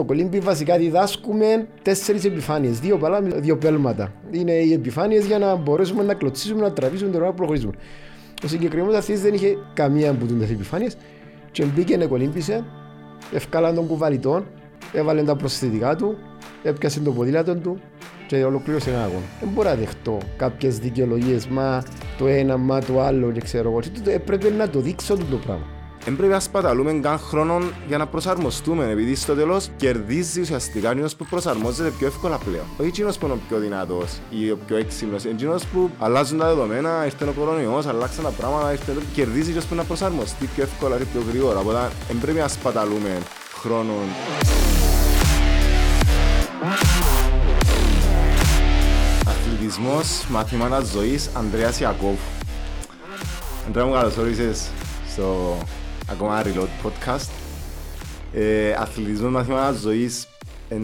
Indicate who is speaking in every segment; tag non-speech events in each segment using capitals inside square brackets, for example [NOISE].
Speaker 1: Στο κολύμπι βασικά διδάσκουμε τέσσερις επιφάνειες, δύο παλά, δύο πέλματα. Είναι οι επιφάνειες για να μπορέσουμε να κλωτσίσουμε, να τραβήσουμε την ώρα που προχωρήσουμε. Ο συγκεκριμένος αθλητής δεν είχε καμία από τις επιφάνειες και μπήκε να κολύμπησε, ευκάλαν τον κουβαλιτόν, έβαλε τα προσθετικά του, έπιασε το ποδήλατο του και ολοκλήρωσε ένα αγώνα. Δεν μπορώ να δεχτώ κάποιες δικαιολογίες, μα το ένα, μα το άλλο και ξέρω εγώ. Έπρεπε να το δείξω το πράγμα.
Speaker 2: Δεν πρέπει να σπαταλούμε καν χρόνο για να προσαρμοστούμε, επειδή στο τέλος κερδίζει ουσιαστικά ο που προσαρμόζεται πιο εύκολα πλέον. Όχι εκείνος που είναι ο πιο δυνατός ή ο πιο έξυπνος, εκείνος που αλλάζουν τα δεδομένα, ήρθε ο κορονοϊός, αλλάξαν τα πράγματα, ήρθε, κερδίζει ο που να προσαρμοστεί πιο εύκολα και πιο γρήγορα. Οπότε δεν πρέπει να σπαταλούμε χρόνο. Αθλητισμός, μαθήματα ζωής, Ανδρέας Ιακώβ. Αντρέα μου καλώς όρισες στο ακόμα Reload Podcast. Ε, αθλητισμός, μαθήματα ζωής, εν...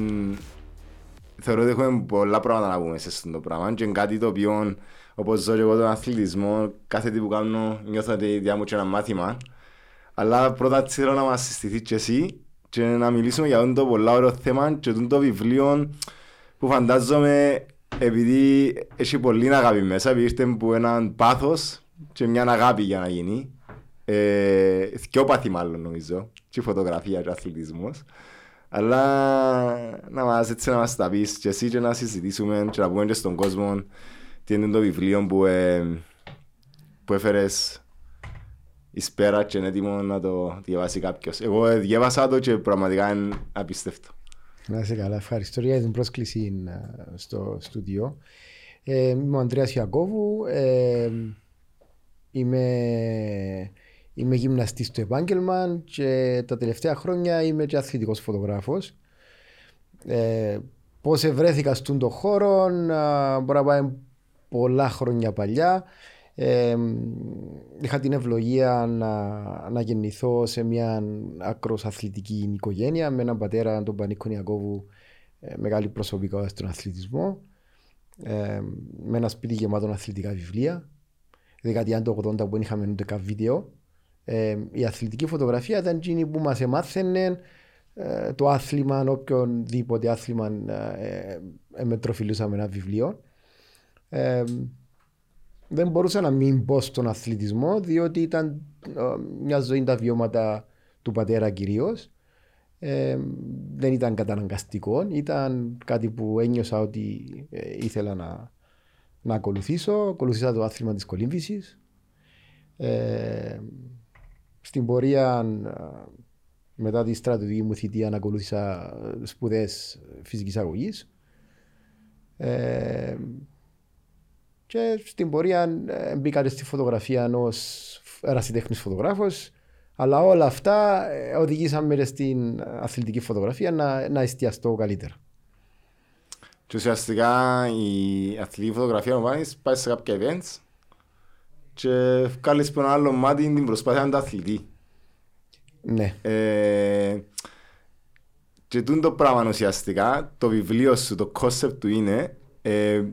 Speaker 2: θεωρώ ότι έχουμε πολλά πράγματα να πούμε σε αυτό το πράγμα και είναι κάτι το οποίο όπως ζω και εγώ τον αθλητισμό, κάθε τι που κάνω νιώθω ότι διά μου και ένα μάθημα. Αλλά πρώτα θέλω να μας συστηθείς και εσύ και να μιλήσουμε για αυτό το πολλά ωραίο θέμα και το βιβλίο που φαντάζομαι επειδή έχει πολύ αγάπη μέσα, επειδή ήρθε από έναν πάθος και μια αγάπη για να γίνει. Ε, πάθη μάλλον νομίζω, και φωτογραφία και αθλητισμός. Αλλά να μας, έτσι να μας τα πεις και εσύ και να συζητήσουμε και να πούμε και στον κόσμο τι είναι το βιβλίο που, ε, που έφερες εις πέρα και είναι έτοιμο να το διαβάσει κάποιος. Εγώ διάβασα το και πραγματικά είναι απίστευτο.
Speaker 1: Να είσαι καλά, ευχαριστώ για την πρόσκληση ε, στο στούντιο. Ε, είμαι ο Ανδρέας Ιακώβου, ε, είμαι, είμαι γυμναστής στο επάγγελμα και τα τελευταία χρόνια είμαι και αθλητικός φωτογράφος. Ε, πώς ευρέθηκα στον το χώρο, μπορεί να πάει πολλά χρόνια παλιά. Ε, είχα την ευλογία να, να γεννηθώ σε μια άκρος αθλητική οικογένεια με έναν πατέρα, τον Πανίκο Νιακόβου, ε, μεγάλη προσωπικότητα στον αθλητισμό, ε, με ένα σπίτι γεμάτο αθλητικά βιβλία. Δεκαετία του 80 που δεν είχαμε ούτε καν βίντεο. Ε, η αθλητική φωτογραφία ήταν εκείνη που μας εμάθαινε ε, το άθλημα, οποιονδήποτε άθλημα ε, ε, με ένα βιβλίο δεν μπορούσα να μην πω στον αθλητισμό διότι ήταν ε, μια ζωή τα βιώματα του πατέρα κυρίως. Ε, δεν ήταν καταναγκαστικό, ήταν κάτι που ένιωσα ότι ε, ήθελα να, να ακολουθήσω. Ακολουθήσα το άθλημα της κολύμβησης. Ε, στην πορεία μετά τη στρατιωτική μου θητεία να ακολούθησα σπουδές φυσικής αγωγής. Ε, και στην πορεία ε, μπήκα στη φωτογραφία ενό ερασιτέχνης φωτογράφος. Αλλά όλα αυτά ε, οδηγήσαμε στην αθλητική φωτογραφία να, να εστιαστώ καλύτερα.
Speaker 2: Και ουσιαστικά η αθλητική φωτογραφία μου πάει σε κάποια events και βγάλεις από ένα άλλο μάτι την προσπάθεια να τα αθλητή.
Speaker 1: Ναι.
Speaker 2: Ε, και το πράγμα ουσιαστικά, το βιβλίο σου, το concept του είναι ε,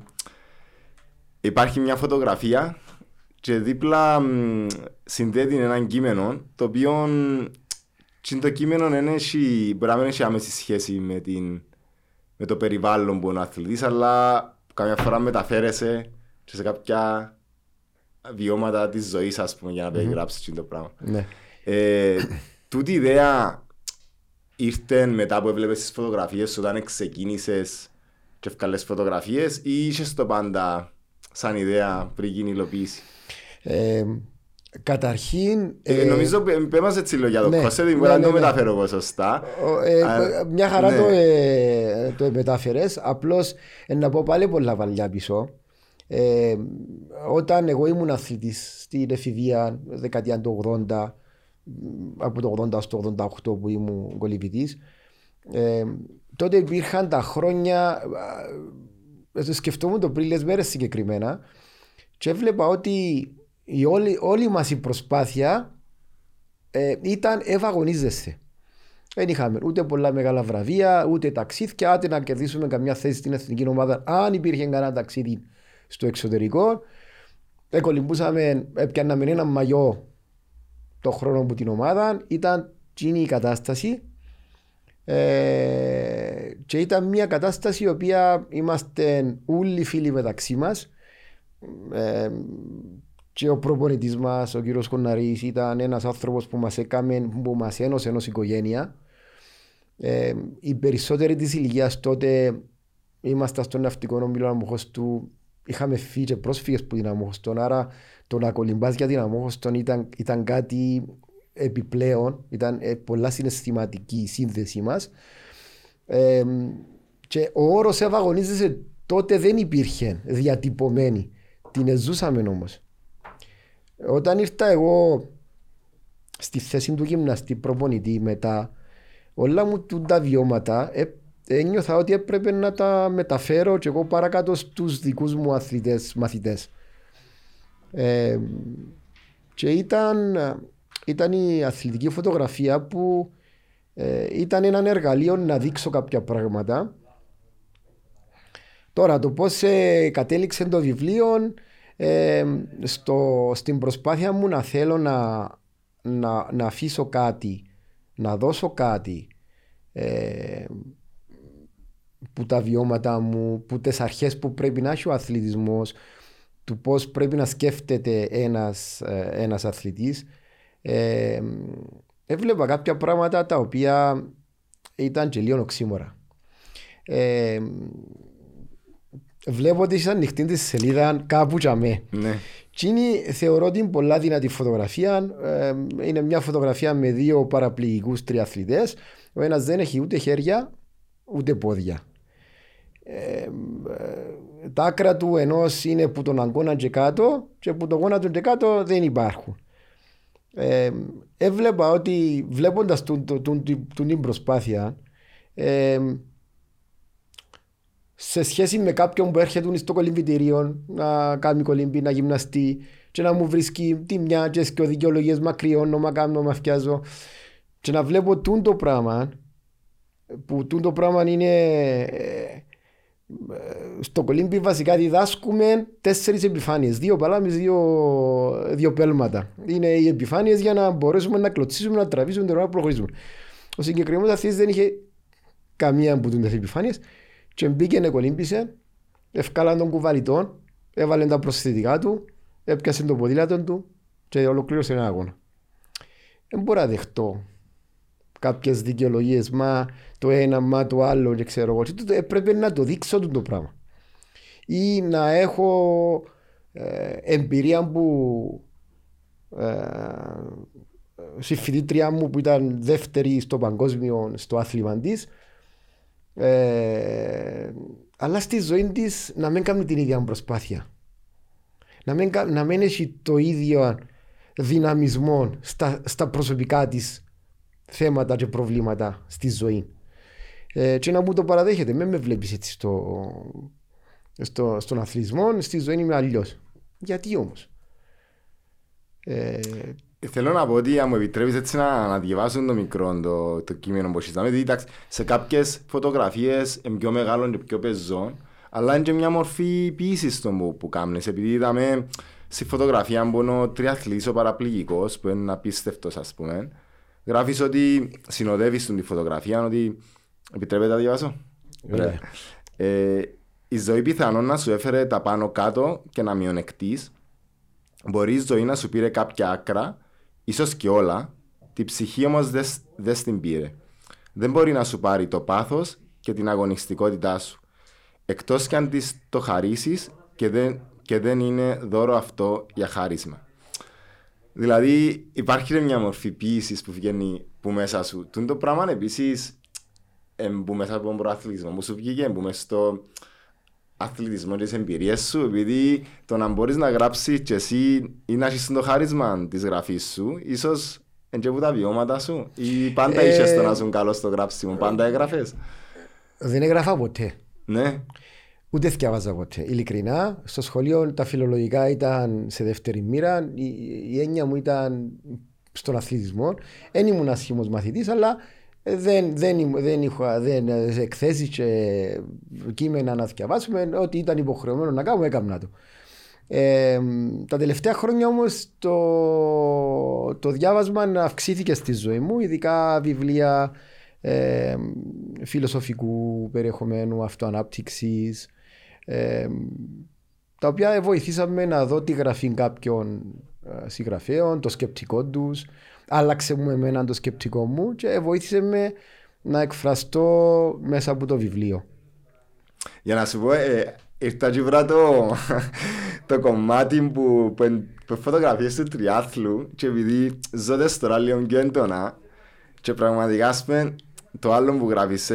Speaker 2: υπάρχει μια φωτογραφία και δίπλα συνδέεται ένα κείμενο το οποίο και το κείμενο έχει, μπορεί να μην έχει άμεση σχέση με, την, με το περιβάλλον που είναι ο αθλητής αλλά καμιά φορά μεταφέρεσαι και σε κάποια βιώματα της ζωής, ας πούμε, για να περιγράψεις mm-hmm. το πράγμα.
Speaker 1: Ναι.
Speaker 2: Ε, τούτη η ιδέα ήρθε μετά που έβλεπες τις φωτογραφίες όταν ξεκίνησες και ευκαλές φωτογραφίες ή είσαι το πάντα σαν ιδέα πριν γίνει υλοποίηση;
Speaker 1: Ε, καταρχήν.
Speaker 2: Ε, ε, νομίζω που πέμασες έτσι λόγια το ναι, κόσετ, μπορεί ναι, να το ναι, ναι. μεταφέρω εγώ σωστά.
Speaker 1: Ε, μια χαρά ναι. το, ε, το μετάφερες. Απλώς να πω πάλι πολλά βαλιά πίσω. Ε, όταν εγώ ήμουν αθλητής στην εφηβεία δεκαετία του 80, από το 80 στο 88 που ήμουν κολυμπητής, ε, τότε υπήρχαν τα χρόνια το σκεφτόμουν το πριν λες μέρες συγκεκριμένα και έβλεπα ότι η όλη, όλη μας η προσπάθεια ε, ήταν ευαγωνίζεσαι. Δεν είχαμε ούτε πολλά μεγάλα βραβεία, ούτε ταξίδια, ούτε να κερδίσουμε καμιά θέση στην εθνική ομάδα. Αν υπήρχε κανένα ταξίδι στο εξωτερικό, εκολυμπούσαμε, έπιαναμε ένα μαγιό το χρόνο που την ομάδα. Ήταν κοινή η κατάσταση. Ε, και ήταν μια κατάσταση η οποία είμαστε όλοι φίλοι μεταξύ μας ε, και ο προπονητής μας, ο κύριος Κοναρής ήταν ένας άνθρωπος που μας έκαμε, που μας ένωσε ενός οικογένεια ε, οι περισσότεροι της ηλικίας τότε ήμασταν στον ναυτικό νόμιλο Αμοχωστού είχαμε φύγει και πρόσφυγες που την Αμοχωστόν άρα το να κολυμπάς για την Αμοχωστόν ήταν, ήταν κάτι επιπλέον ήταν ε, πολλά συναισθηματική η σύνδεση μας ε, και ο όρος ευαγωνίζεσαι τότε δεν υπήρχε διατυπωμένη την ζούσαμε όμως. Όταν ήρθα εγώ στη θέση του γυμναστή προπονητή μετά όλα μου τα βιώματα ε, ένιωθα ότι έπρεπε να τα μεταφέρω και εγώ παρακάτω στους δικούς μου αθλητές, μαθητές. Ε, και ήταν, ήταν η αθλητική φωτογραφία που ε, ήταν ένα εργαλείο να δείξω κάποια πράγματα. Τώρα το πώς ε, κατέληξε το βιβλίο ε, στο, στην προσπάθεια μου να θέλω να, να, να αφήσω κάτι να δώσω κάτι ε, που τα βιώματα μου, που τις αρχές που πρέπει να έχει ο αθλητισμός, του πώς πρέπει να σκέφτεται ένας, ε, ένας αθλητής. Ε, έβλεπα κάποια πράγματα τα οποία ήταν και λίγο οξύμορα. Ε, βλέπω ότι είσαι ανοιχτή τη σελίδα κάπου για με.
Speaker 2: Ναι.
Speaker 1: Και είναι, θεωρώ ότι είναι πολλά δυνατή φωτογραφία. Ε, είναι μια φωτογραφία με δύο παραπληγικούς τριαθλητές. Ο ένας δεν έχει ούτε χέρια ούτε πόδια. Ε, ε, τα άκρα του ενός είναι που τον αγκώνα και κάτω και που τον γόνατο και κάτω δεν υπάρχουν. Ε, έβλεπα ότι βλέποντας την προσπάθεια ε, σε σχέση με κάποιον που έρχεται στο κολυμβητήριο να κάνει κολύμπι, να γυμναστεί και να μου βρίσκει τη μια και ο δικαιολογίες μακριών, να κάνω, να φτιάζω και να βλέπω τούν το πράγμα που τούν το πράγμα είναι ε, στο κολύμπι βασικά διδάσκουμε τέσσερις επιφάνειες. Δύο παλάμες, δύο, δύο πέλματα. Είναι οι επιφάνειες για να μπορέσουμε να κλωτσίσουμε, να τραβήσουμε, να προχωρήσουμε. Ο συγκεκριμένος αθλητής δεν είχε καμία από τις επιφάνειες και μπήκε να κολύμπησε, ευκάλαν τον κουβαλιτό, έβαλε τα προσθετικά του, έπιασε το ποδήλατο του και ολοκλήρωσε ένα αγώνα. Δεν μπορώ να δεχτώ κάποιες δικαιολογίες, μα το ένα, μα το άλλο και ξέρω εγώ. Πρέπει να το δείξω το πράγμα. Ή να έχω ε, εμπειρία που ε, στη φοιτήτρια μου που ήταν δεύτερη στο παγκόσμιο στο άθλημα της ε, αλλά στη ζωή της να μην κάνει την ίδια προσπάθεια. Να μην, να μην έχει το ίδιο δυναμισμό στα, στα προσωπικά της θέματα και προβλήματα στη ζωή. Ε, και να μου το παραδέχεται. Μην με βλέπεις έτσι στο, στο, στον αθλητισμό, στη ζωή είμαι αλλιώς. Γιατί όμως;
Speaker 2: Ε, Θέλω να πω ότι αν μου επιτρέπεις έτσι να, να διαβάσω το μικρό το, το κείμενο που συζητάμε, δηλαδή εντάξει, σε κάποιες φωτογραφίες είναι πιο μεγάλο και πιο πεζό, αλλά είναι και μια μορφή ποιήσης το που, που κάνεις, επειδή είδαμε στη φωτογραφία που είναι ο τριαθλής, ο παραπληγικός, που είναι απίστευτος ας πούμε, γράφεις ότι συνοδεύεις την φωτογραφία, ότι επιτρέπεται να διαβάσω;
Speaker 1: Ωραία.
Speaker 2: Ε, η ζωή πιθανόν να σου έφερε τα πάνω κάτω και να μειονεκτείς, μπορεί η ζωή να σου πήρε κάποια άκρα ίσως και όλα, τη ψυχή όμως δεν δε την πήρε. Δεν μπορεί να σου πάρει το πάθος και την αγωνιστικότητά σου. Εκτός κι αν της το χαρίσεις και δεν, και δεν είναι δώρο αυτό για χάρισμα. Δηλαδή υπάρχει μια μορφή ποιήσης που βγαίνει που μέσα σου. Τούν το πράγμα επίσης που μέσα από τον προαθλητισμό που σου βγήκε, που μέσα στο αθλητισμό και τις εμπειρίες σου επειδή το να μπορείς να γράψεις και εσύ ή να έχεις το χάρισμα της γραφής σου ίσως είναι και τα βιώματα σου ή πάντα ε... είχες το να σου καλό στο γράψιμο, πάντα έγραφες.
Speaker 1: Δεν έγραφα ποτέ.
Speaker 2: Ναι.
Speaker 1: Ούτε θυκιάβαζα ποτέ. Ειλικρινά, στο σχολείο τα φιλολογικά ήταν σε δεύτερη μοίρα. Η, η έννοια μου ήταν στον αθλητισμό. Δεν ήμουν άσχημος μαθητής, αλλά δεν, δεν, δεν είχα δεν, εκθέσεις και κείμενα να διαβάσουμε. Ό,τι ήταν υποχρεωμένο να κάνουμε, έκανα το. Ε, τα τελευταία χρόνια όμως το, το διάβασμα αυξήθηκε στη ζωή μου, ειδικά βιβλία ε, φιλοσοφικού περιεχομένου, αυτοανάπτυξης, ε, τα οποία βοηθήσαμε να δω τη γραφή κάποιων ε, συγγραφέων, το σκεπτικό τους, άλλαξε μου εμένα το σκεπτικό μου και βοήθησε με να εκφραστώ μέσα από το βιβλίο.
Speaker 2: Για να σου πω, ε, ήρθα και βρά το, [LAUGHS] το κομμάτι που, που, που φωτογραφίες του τριάθλου και επειδή ζω τώρα λίγο πιο έντονα και πραγματικά σπεν, το άλλο που γράφεις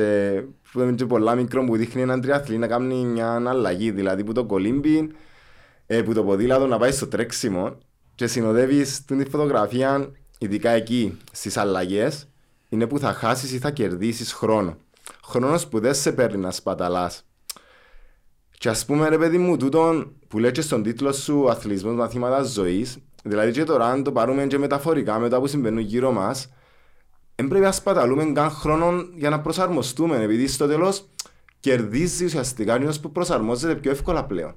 Speaker 2: που είναι και πολλά μικρό που δείχνει έναν τριάθλη να κάνει μια αλλαγή δηλαδή που το κολύμπι ε, που το ποδήλατο να πάει στο τρέξιμο και συνοδεύεις την φωτογραφία ειδικά εκεί στις αλλαγές είναι που θα χάσεις ή θα κερδίσεις χρόνο. Χρόνος που δεν σε παίρνει να σπαταλάς. Και ας πούμε ρε παιδί μου τούτον που λέει και στον τίτλο σου αθλητισμός μαθήματα ζωής δηλαδή και τώρα αν το πάρουμε και μεταφορικά με τα που συμβαίνουν γύρω μας δεν πρέπει να σπαταλούμε καν χρόνο για να προσαρμοστούμε επειδή στο τέλος κερδίζει ουσιαστικά εκείνος που προσαρμόζεται πιο εύκολα πλέον.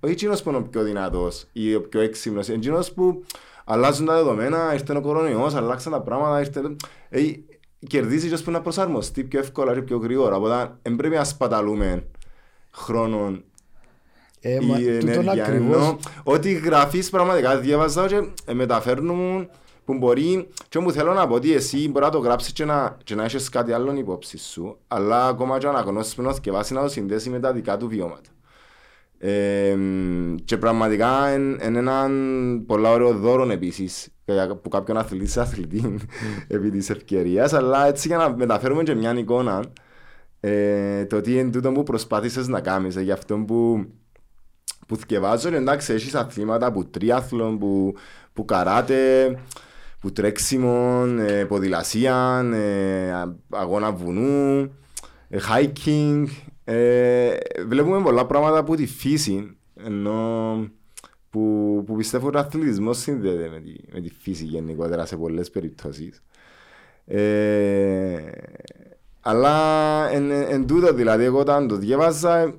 Speaker 2: Όχι εκείνος που είναι ο πιο δυνατός ή ο πιο έξυπνος, εκείνος που αλλάζουν τα δεδομένα, ήρθε ο κορονοϊός, αλλάξαν τα πράγματα, ήρθε... Ε, κερδίζει και που να προσαρμοστεί πιο εύκολα και πιο γρήγορα. Οπότε δεν πρέπει να σπαταλούμε χρόνο
Speaker 1: ε, ή μα, ενέργεια.
Speaker 2: Ενώ ότι γραφείς πραγματικά διαβάζω και μεταφέρνουν που μπορεί και μου θέλω να πω ότι εσύ μπορεί να το γράψεις και να, και να έχεις κάτι άλλο υπόψη σου αλλά ακόμα και αναγνώσεις που να θυκευάσει να το συνδέσει με τα δικά του βιώματα. Ε, και πραγματικά είναι έναν πολλά ωραίο δώρο επίσης που κάποιον αθλητή σε αθλητή επί της ευκαιρίας αλλά έτσι για να μεταφέρουμε και μια εικόνα ε, το τι είναι τούτο που προσπάθησες να κάνεις ε, για αυτό που που θυκευάζω εντάξει έχεις αθλήματα που τριάθλων, που, που καράτε που τρέξιμο, ε, ποδηλασία, ε, αγώνα βουνού, ε, hiking. Ε, βλέπουμε πολλά πράγματα από τη φύση, ενώ που, που πιστεύω ότι ο αθλητισμός συνδέεται με τη, με τη φύση γενικότερα σε πολλές περιπτώσεις. Ε, αλλά εν, εν, εν τούτο δηλαδή εγώ όταν το διέβαζα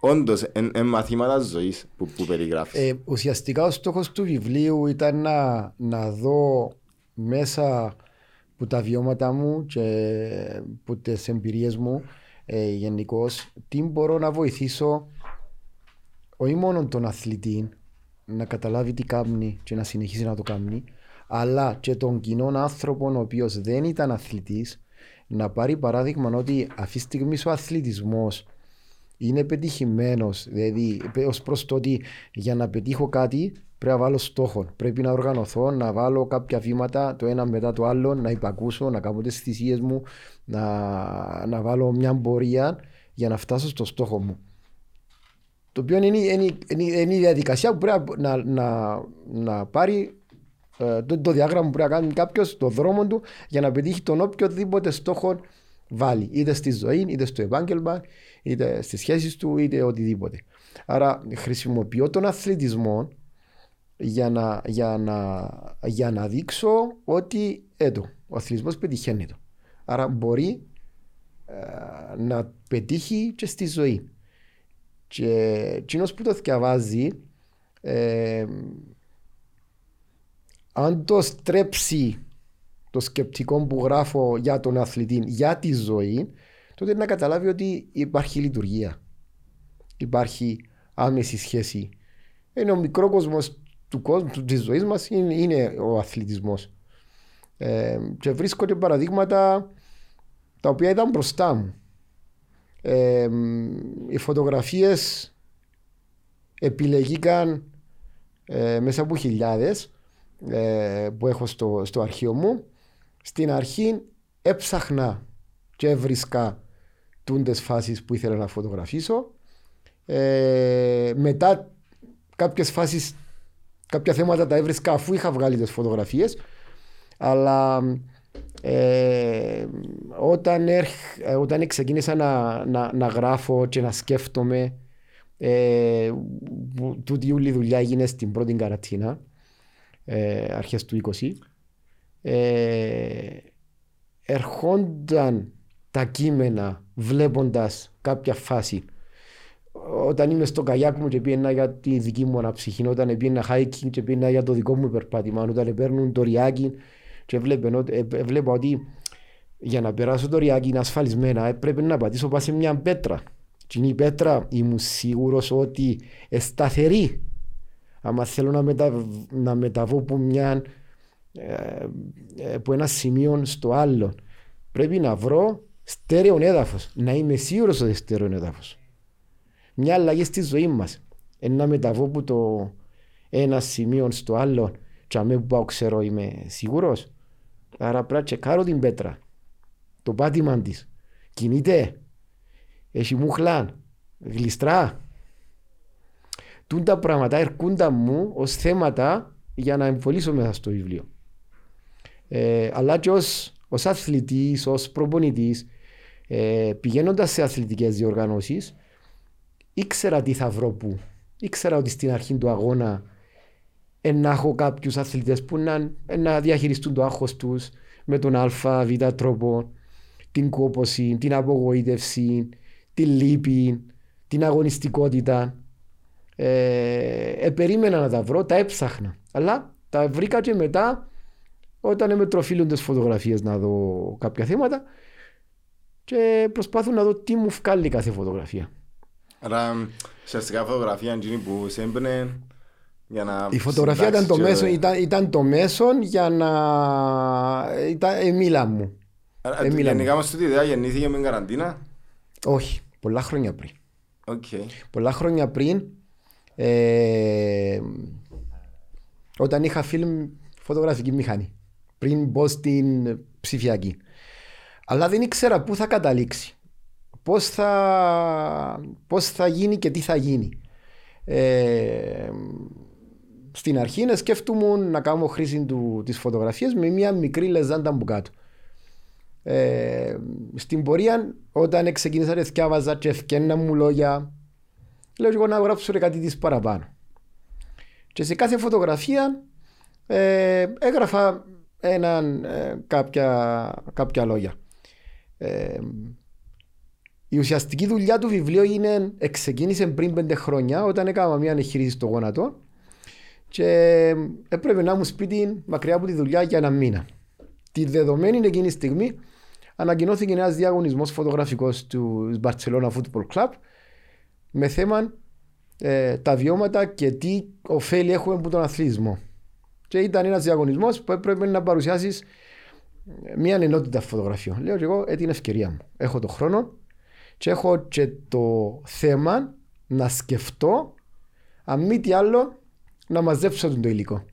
Speaker 2: Όντως, είναι μαθήματα ζωής που, που περιγράφεις.
Speaker 1: Ε, ουσιαστικά ο στόχος του βιβλίου ήταν να, να δω μέσα από τα βιώματα μου και από τις εμπειρίες μου ε, γενικώς τι μπορώ να βοηθήσω όχι μόνο τον αθλητή να καταλάβει τι κάνει και να συνεχίσει να το κάνει, αλλά και τον κοινό άνθρωπο ο οποίος δεν ήταν αθλητής να πάρει παράδειγμα ότι αυτή τη στιγμή ο αθλητισμός είναι πετυχημένος. Δηλαδή, ως προς το ότι για να πετύχω κάτι πρέπει να βάλω στόχο. Πρέπει να οργανωθώ, να βάλω κάποια βήματα το ένα μετά το άλλο, να υπακούσω, να κάνω τις θυσίες μου, να, να βάλω μια πορεία για να φτάσω στο στόχο μου. Το οποίο είναι, είναι, είναι, είναι η διαδικασία που πρέπει να, να, να πάρει ε, το, το διάγραμμα που πρέπει να κάνει κάποιος, το δρόμο του για να πετύχει τον οποιοδήποτε στόχο βάλει. Είτε στη ζωή, είτε στο επάγγελμα, είτε στις σχέσεις του, είτε οτιδήποτε. Άρα χρησιμοποιώ τον αθλητισμό για να, για να, για να δείξω ότι έτω, ο αθλητισμός πετυχαίνει το. Άρα μπορεί ε, να πετύχει και στη ζωή. Και εκείνος που το διαβάζει, ε, αν το στρέψει το σκεπτικό που γράφω για τον αθλητή, για τη ζωή, τότε να καταλάβει ότι υπάρχει λειτουργία. Υπάρχει άμεση σχέση. Είναι ο μικρό κόσμο του κόσμου, της ζωής μας, είναι, είναι, ο αθλητισμός. Ε, και βρίσκονται παραδείγματα τα οποία ήταν μπροστά μου. Ε, οι φωτογραφίες επιλεγήκαν ε, μέσα από χιλιάδες ε, που έχω στο, στο αρχείο μου. Στην αρχή έψαχνα και έβρισκα τούντες φάσεις που ήθελα να φωτογραφίσω. Ε, μετά κάποιες φάσεις, κάποια θέματα τα έβρισκα αφού είχα βγάλει τις φωτογραφίες. Αλλά ε, όταν, έρχ, όταν ξεκίνησα να, να, να, γράφω και να σκέφτομαι ε, τούτη όλη η δουλειά έγινε στην πρώτη καρατίνα ε, αρχές του 20 ε, ερχόνταν τα κείμενα βλέποντας κάποια φάση. Όταν είμαι στο καγιάκ μου και πήγαινα για τη δική μου αναψυχή, όταν πήγαινα hiking και πήγαινα για το δικό μου περπάτημα, όταν παίρνουν το ριάκι και βλέπω, ε, βλέπω ότι για να περάσω το ριάκι ασφαλισμένα έπρεπε να πατήσω πάνω σε μια πέτρα. Και είναι η πέτρα ήμουν σίγουρος ότι σταθερή. Άμα θέλω να, μετα... να μεταβώ από, μια... Ε, από ένα σημείο στο άλλο πρέπει να βρω στέρεο έδαφος. Να είμαι σίγουρος ότι στέρεο έδαφος. Μια αλλαγή στη ζωή μας. Να μεταβώ από το ένα σημείο στο άλλο, και αμέ που πάω ξέρω είμαι σίγουρος. Άρα πρέπει να τσεκάρω την πέτρα. Το πάτημα της. Κινείται. Έχει μουχλάν. Γλιστρά. Τούν τα πράγματα έρχονταν μου ως θέματα για να εμφωλήσω μέσα στο βιβλίο. Ε, αλλά και ως, ως αθλητής, ως προπονητής, ε, πηγαίνοντας σε αθλητικές διοργανώσεις, ήξερα τι θα βρω πού. Ήξερα ότι στην αρχή του αγώνα ε, να έχω κάποιους αθλητές που να, ε, να διαχειριστούν το άγχος τους με τον Α, Β τρόπο, την κόποση, την απογοήτευση, την λύπη, την αγωνιστικότητα. Ε, ε, περίμενα να τα βρω, τα έψαχνα. Αλλά τα βρήκα και μετά όταν με τροφίλουν τις φωτογραφίες να δω κάποια θέματα και προσπάθω να δω τι μου βγάλει κάθε φωτογραφία.
Speaker 2: Άρα, ουσιαστικά φωτογραφία είναι που σε έμπαινε για να...
Speaker 1: Η φωτογραφία ήταν το, και... μέσο, ήταν, ήταν το μέσο για να... ήταν η μίλα μου.
Speaker 2: Άρα, γενικά μας αυτή ιδέα γεννήθηκε με καραντίνα;
Speaker 1: Όχι, πολλά χρόνια πριν.
Speaker 2: Okay.
Speaker 1: Πολλά χρόνια πριν ε, όταν είχα φιλμ φωτογραφική μηχανή πριν μπω στην ψηφιακή. Αλλά δεν ήξερα πού θα καταλήξει. Πώς θα, πώς θα γίνει και τι θα γίνει. Ε, στην αρχή να σκέφτομαι να κάνω χρήση του, της φωτογραφίας με μια μικρή λεζάντα από κάτω. Ε, στην πορεία όταν ξεκίνησα να διάβαζα και ευκένα μου λόγια λέω εγώ να γράψω κάτι της παραπάνω. Και σε κάθε φωτογραφία ε, έγραφα έναν, ε, κάποια, κάποια λόγια. Ε, η ουσιαστική δουλειά του βιβλίου είναι, ξεκίνησε πριν πέντε χρόνια όταν έκανα μια εγχείρηση στο γόνατο και έπρεπε να μου σπίτι μακριά από τη δουλειά για ένα μήνα. Τη δεδομένη εκείνη στιγμή ανακοινώθηκε ένας διαγωνισμός φωτογραφικός του Barcelona Football Club με θέμα ε, τα βιώματα και τι ωφέλη έχουμε από τον αθλητισμό. Και ήταν ένας διαγωνισμός που έπρεπε να παρουσιάσεις μια ενότητα φωτογραφιών. Λέω και εγώ, ε, την ευκαιρία μου. Έχω το χρόνο και έχω και το θέμα να σκεφτώ, αν μη τι άλλο, να μαζέψω το υλικό.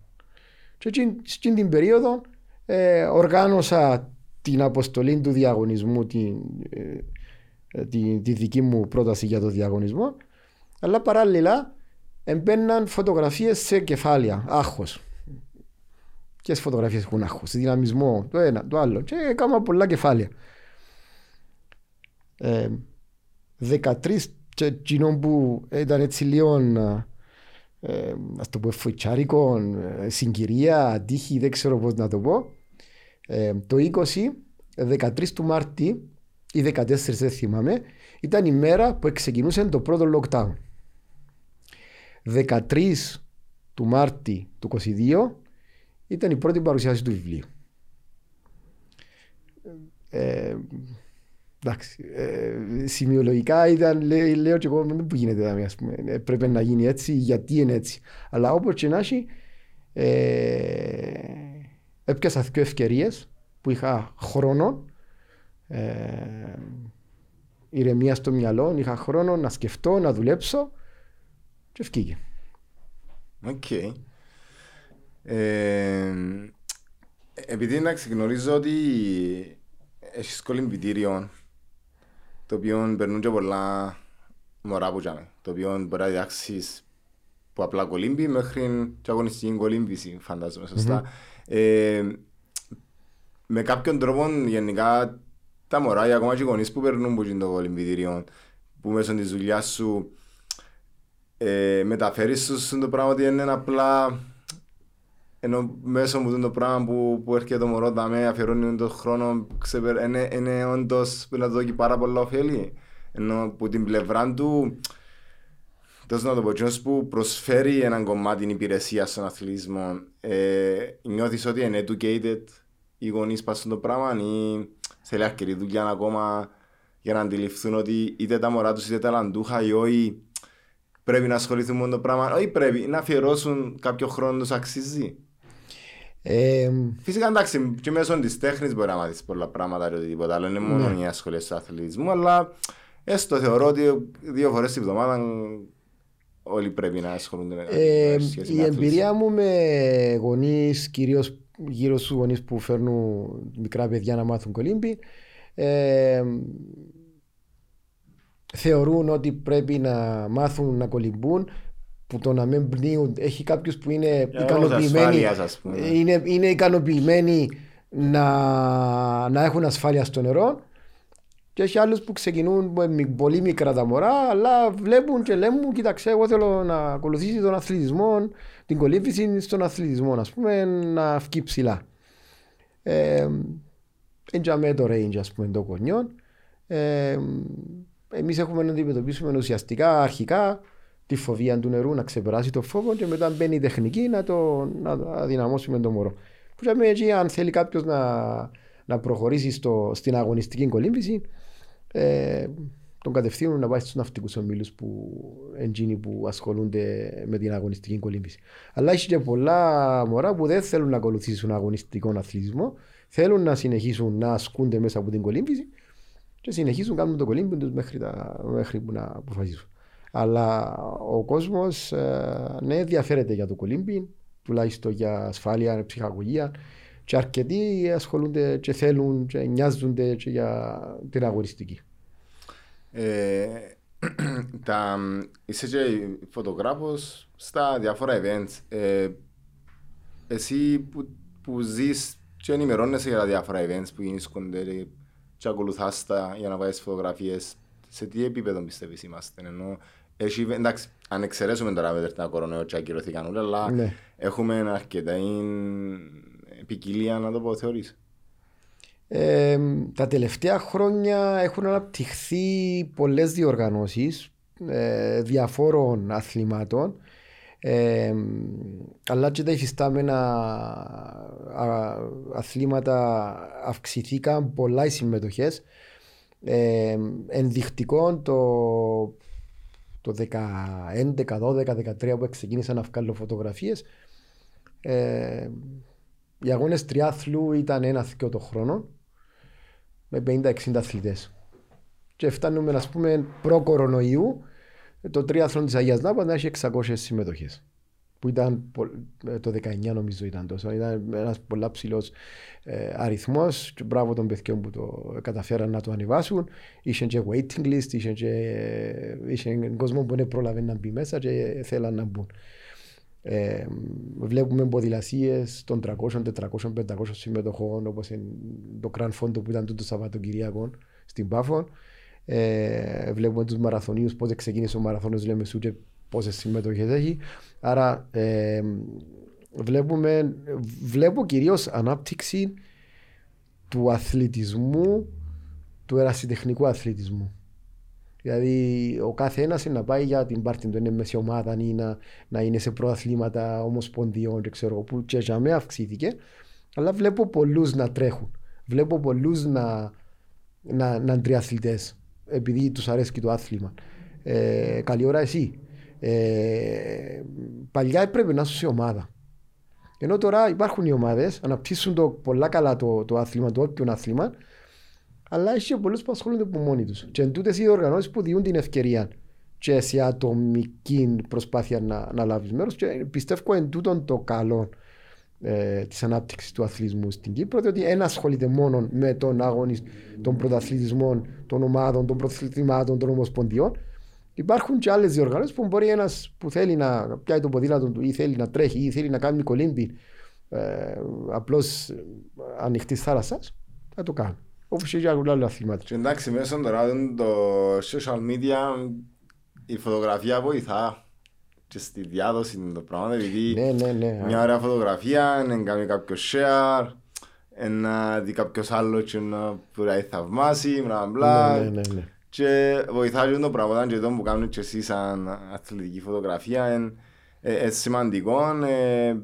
Speaker 1: Και στην την περίοδο ε, οργάνωσα την αποστολή του διαγωνισμού, τη, ε, τη, τη, δική μου πρόταση για το διαγωνισμό, αλλά παράλληλα εμπαίναν φωτογραφίες σε κεφάλαια, άχος. Ποιε φωτογραφίες έχουν άγχος, δυναμισμό, το ένα, το άλλο. Και έκανα πολλά κεφάλαια. Ε, 13 και που ήταν έτσι λίγο ε, ας το πω φοητσάρικο, ε, συγκυρία, αντίχη, δεν ξέρω πώς να το πω. Ε, το 20, 13 του Μάρτη ή 14 δεν θυμάμαι, ήταν η μέρα που ξεκινούσε το πρώτο lockdown. 13 του Μάρτη του 22 ήταν η πρώτη παρουσίαση του βιβλίου. Ε, εντάξει, ε, σημειολογικά ήταν, λέ, λέω και εγώ, δεν που γίνεται δηλαδή, ας πούμε, ε, πρέπει να γίνει έτσι, γιατί είναι έτσι. Αλλά όπως και να έχει, ε, έπιασα δύο ευκαιρίες που είχα χρόνο, ε, ηρεμία στο μυαλό, είχα χρόνο να σκεφτώ, να δουλέψω και ευκήγε.
Speaker 2: Οκ. Okay. Ε, επειδή να ξεγνωρίζω ότι έχει κολυμπητήριο το οποίο περνούν και πολλά μωρά που τζάμε, το οποίο μπορεί να διδάξεις που απλά κολύμπη μέχρι και αγωνιστική κολύμπηση, φαντάζομαι σωστά. Mm-hmm. Ε, με κάποιον τρόπο γενικά τα μωρά ή ακόμα και οι γονείς που περνούν που είναι το κολυμπητήριο που μέσω της δουλειάς σου ε, μεταφέρεις σου το πράγμα ότι είναι απλά ενώ μέσω μου το πράγμα που, που έρχεται το μωρό με αφιερώνει τον χρόνο ξεπερ, είναι, είναι όντως που να δώσει πάρα πολλά ωφέλη ενώ από την πλευρά του τόσος να το πω, που προσφέρει έναν κομμάτι την υπηρεσία στον αθλητισμό ε, νιώθεις ότι είναι educated οι γονείς πας στο πράγμα ή θέλει αρκετή δουλειά ακόμα για να αντιληφθούν ότι είτε τα μωρά τους είτε τα λαντούχα ή όχι πρέπει να ασχοληθούν με το πράγμα, όχι πρέπει να αφιερώσουν κάποιο χρόνο τους αξίζει.
Speaker 1: Ε,
Speaker 2: Φυσικά εντάξει, και μέσω της τέχνης μπορεί να μάθεις πολλά πράγματα ή οτιδήποτε άλλο. Είναι μόνο
Speaker 1: Ναι.
Speaker 2: οι ασχολίε του αθλητισμού, αλλά έστω θεωρώ ότι δύο φορές την εβδομάδα όλοι πρέπει να ασχολούνται με
Speaker 1: ε,
Speaker 2: με σχέση
Speaker 1: η
Speaker 2: με
Speaker 1: εμπειρία μου με γονείς, κυρίως γύρω στους γονείς που φέρνουν μικρά παιδιά να μάθουν κολύμπι, ε, θεωρούν ότι πρέπει να μάθουν να κολυμπούν που το να μην πνίουν έχει κάποιους που είναι
Speaker 2: Για λόγους
Speaker 1: ικανοποιημένοι
Speaker 2: ασφάλειας, ας πούμε.
Speaker 1: είναι, είναι ικανοποιημένοι να, να έχουν ασφάλεια στο νερό και έχει άλλους που ξεκινούν με μι- πολύ μικρά τα μωρά αλλά βλέπουν και λένε μου κοίταξε εγώ θέλω να ακολουθήσει τον αθλητισμό την κολύμβηση στον αθλητισμό ας πούμε να βγει ψηλά ε, με το range ας πούμε των γονιών ε, εμείς έχουμε να αντιμετωπίσουμε ουσιαστικά αρχικά τη φοβία του νερού να ξεπεράσει το φόβο και μετά μπαίνει η τεχνική να το να αδυναμώσουμε το μωρό. Που λέμε εκεί αν θέλει κάποιος να, να προχωρήσει στο, στην αγωνιστική κολύμβηση ε, τον κατευθύνουν να πάει στους ναυτικούς ομίλους που εντζίνοι που ασχολούνται με την αγωνιστική κολύμβηση. Αλλά έχει και πολλά μωρά που δεν θέλουν να ακολουθήσουν αγωνιστικό αθλητισμό, θέλουν να συνεχίσουν να ασκούνται μέσα από την κολύμβηση και συνεχίζουν να κάνουν το κολύμπι τους μέχρι, τα, μέχρι που να αποφασίσουν. Αλλά ο κόσμος ε, ναι ενδιαφέρεται για το κολύμπι, τουλάχιστον για ασφάλεια, ψυχαγωγία και αρκετοί ασχολούνται και θέλουν και νοιάζονται και για την αγωνιστική.
Speaker 2: Ε, [CLEARS THROAT] τα, είσαι και φωτογράφος στα διάφορα events. Ε, εσύ που, που ζεις και ενημερώνεσαι για τα διάφορα events που γίνονται και ακολουθάς τα για να βάζεις φωτογραφίες, σε τι επίπεδο πιστεύεις είμαστε. Ενώ, έχει, εντάξει, αν εξαιρέσουμε τώρα με την κορονοϊό και ακυρωθήκαν όλα, αλλά
Speaker 1: Ναι.
Speaker 2: έχουμε αρκετά ποικιλία να το πω θεωρείς.
Speaker 1: Ε, τα τελευταία χρόνια έχουν αναπτυχθεί πολλές διοργανώσεις ε, διαφόρων αθλημάτων ε, αλλά και τα υφιστάμενα α, αθλήματα αυξηθήκαν πολλά οι συμμετοχές ε, ενδεικτικό το το 2011, 12, 13 που ξεκίνησα να βγάλω φωτογραφίες ε, οι αγώνες τριάθλου ήταν ένα θεκό το χρόνο με 50-60 αθλητές. Και φτάνουμε να πούμε προ-κορονοϊού το τριάθλο της Αγίας Νάπας να έχει 600 συμμετοχές. Που ήταν πο- ε, το 19 νομίζω ήταν τόσο. Ήταν ένας πολλά ψηλός ε, αριθμός και μπράβο των παιδιών που το καταφέραν να το ανεβάσουν. Είχε και waiting list, είχε και είχε κόσμο που δεν πρόλαβε να μπει μέσα και θέλαν να μπουν. Ε, βλέπουμε ποδηλασίες των 300, 400, 500 συμμετοχών όπως είναι το Grand Fondo που ήταν τούτο Σαββατοκυριακό στην Πάφο. Ε, βλέπουμε τους μαραθωνίους πότε ξεκίνησε ο μαραθώνιος λέμε σου και πόσες συμμετοχές έχει. Άρα ε, βλέπουμε, βλέπω κυρίως ανάπτυξη του αθλητισμού, του ερασιτεχνικού αθλητισμού. Δηλαδή ο κάθε ένας είναι να πάει για την πάρτη του, είναι μέση ομάδα ή να, να είναι σε προαθλήματα ομοσπονδιών και ξέρω εγώ, που και για μένα αυξήθηκε. Αλλά βλέπω πολλούς να τρέχουν. Βλέπω πολλούς να, να, να είναι τριαθλητές επειδή τους αρέσει και το άθλημα. Ε, καλή ώρα εσύ. Ε, παλιά έπρεπε να είσαι σε ομάδα. Ενώ τώρα υπάρχουν οι ομάδες, αναπτύσσουν το πολλά καλά το, το άθλημα, το όποιον άθλημα, αλλά έχει και πολλούς που ασχολούνται από μόνοι τους. Και εν τούτες οι οργανώσεις που διούν την ευκαιρία και σε ατομική προσπάθεια να, να λάβεις μέρος και πιστεύω εν τούτον το καλό ε, της ανάπτυξης του αθλητισμού στην Κύπρο διότι ένα ασχολείται μόνο με τον αγώνι των πρωταθλητισμών, των ομάδων, των πρωταθλητημάτων, των ομοσπονδιών Υπάρχουν και άλλες διοργανώσεις που μπορεί ένας που θέλει να πιάει το ποδήλατο του ή θέλει να τρέχει ή θέλει να κάνει κολύμπι ε, απλώς ανοιχτής θάλασσας θα το κάνει. Όπως και για άλλα αθλήματα.
Speaker 2: Και εντάξει, μέσω τώρα το social media η φωτογραφία βοηθά και στη διάδοση το πράγμα, επειδή
Speaker 1: Ναι, ναι, ναι.
Speaker 2: μια ωραία φωτογραφία να κάνει κάποιος share, να δει κάποιος άλλο και να μπορεί να θαυμάσει, μπλα μπλα.
Speaker 1: Ναι, ναι, ναι, ναι.
Speaker 2: Και βοηθάει και το πράγμα και το που κάνουν και εσείς σαν αθλητική φωτογραφία είναι ε, ε, σημαντικό. Ε,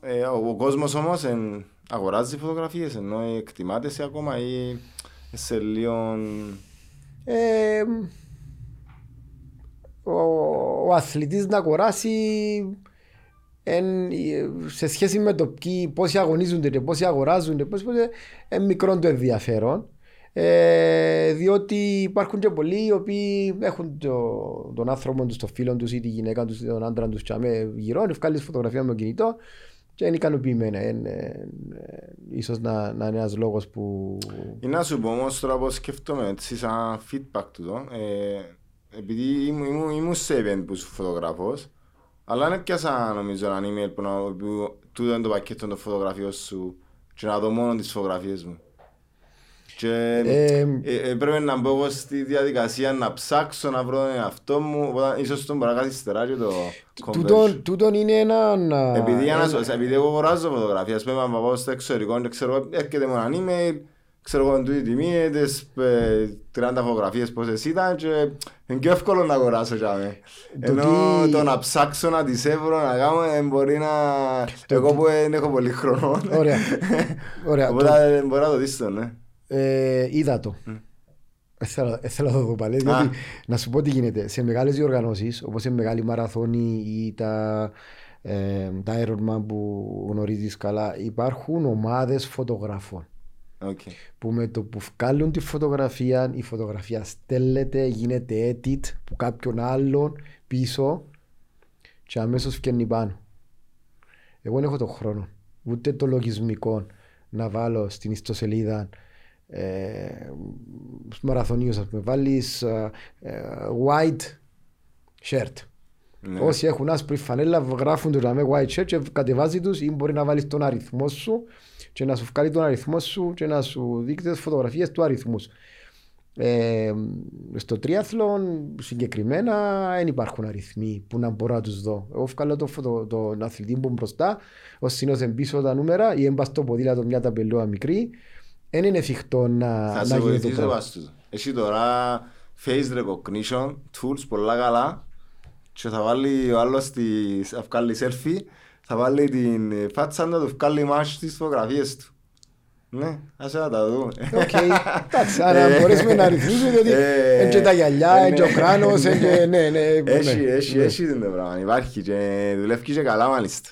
Speaker 2: ε, ο, ο κόσμος όμως εν, αγοράζει φωτογραφίες ενώ εκτιμάται σε ακόμα ή σε λίγο...
Speaker 1: Ε, ο, ο αθλητής να αγοράσει εν, σε σχέση με το ποιοι, πόσοι αγωνίζονται και πόσοι αγοράζονται, πόσοι, πόσοι, είναι μικρό το ενδιαφέρον. Ε, διότι υπάρχουν και πολλοί οι οποίοι έχουν το, τον άνθρωπο τους, τον φίλο τους ή τη γυναίκα τους ή τον άντρα τους γύρω, βγάλει φωτογραφία με το κινητό και είναι ικανοποιημένα. Ε, ε, ίσως να, να είναι ένας λόγος που...
Speaker 2: Ή να σου πω όμως τώρα πως σκέφτομαι έτσι σαν feedback του το, ε, επειδή ήμουν, ήμουν, ήμουν σε event που σου φωτογράφος, αλλά δεν πιάσα νομίζω έναν email που, να, που τούτο είναι το πακέτο των φωτογραφιών σου και να δω μόνο τις φωτογραφίες μου. Και ε, ε, πρέπει να μπω εγώ στη διαδικασία να ψάξω να βρω τον εαυτό μου, οπότε ίσως τον μπορώ να καθυστερά και το
Speaker 1: conversion. Τούτον είναι ένα...
Speaker 2: Επειδή, ένα, επειδή εγώ αγοράζω φωτογραφίες, πρέπει να πάω στο εξωτερικό και ξέρω, έρχεται μου έναν email, ξέρω εγώ τούτη τιμή, τις 30 φωτογραφίες πόσες ήταν και είναι πιο εύκολο να αγοράσω για μέ. Ενώ το να ψάξω να τις έβρω να κάνω μπορεί να... Εγώ που δεν έχω πολύ χρόνο.
Speaker 1: Ωραία. [LAUGHS]
Speaker 2: Οπότε μπορεί να το δεις το, ναι.
Speaker 1: Ε, είδα το. Mm. Θέλω να το δω πάλι. Διότι, να σου πω τι γίνεται. Σε μεγάλες διοργανώσεις, όπως σε μεγάλη μαραθώνη ή τα, ε, τα Ironman που γνωρίζεις καλά, υπάρχουν ομάδες φωτογράφων.
Speaker 2: Okay.
Speaker 1: Που με το που βγάλουν τη φωτογραφία, η φωτογραφία στέλνεται, γίνεται edit που κάποιον άλλον πίσω και αμέσως βγαίνει πάνω. Εγώ δεν έχω τον χρόνο, ούτε το λογισμικό να βάλω στην ιστοσελίδα ε, μαραθωνίους ας πούμε βάλεις ε, ε, white shirt ναι. όσοι έχουν άσπρη φανέλα γράφουν το με white shirt και κατεβάζει τους ή μπορεί να βάλεις τον αριθμό σου και να σου βγάλει τον αριθμό σου και να σου δείξει τις φωτογραφίες του αριθμούς ε, στο τρίαθλον συγκεκριμένα δεν υπάρχουν αριθμοί που να μπορώ να τους δω. Εγώ βγάλω τον το, το, το αθλητή που μπροστά, ο συνήθω πίσω τα νούμερα ή έμπα στο ποδήλατο μια ταπελούα μικρή δεν είναι εφικτό να,
Speaker 2: θα
Speaker 1: να γίνει το πράγμα.
Speaker 2: Έχει τώρα face recognition tools πολλά καλά και θα βάλει ο άλλος τη, θα βγάλει selfie, θα βάλει την φάτσα να του βγάλει μάχη στις φωτογραφίες του. Ναι, ας να τα δούμε.
Speaker 1: Οκ, εντάξει, άρα ε, μπορέσουμε να ρυθμίσουμε διότι είναι και τα γυαλιά, είναι και ο κράνος, ναι, ναι.
Speaker 2: Έχει, ναι. έχει, έχει το πράγμα, υπάρχει και δουλεύει και καλά μάλιστα.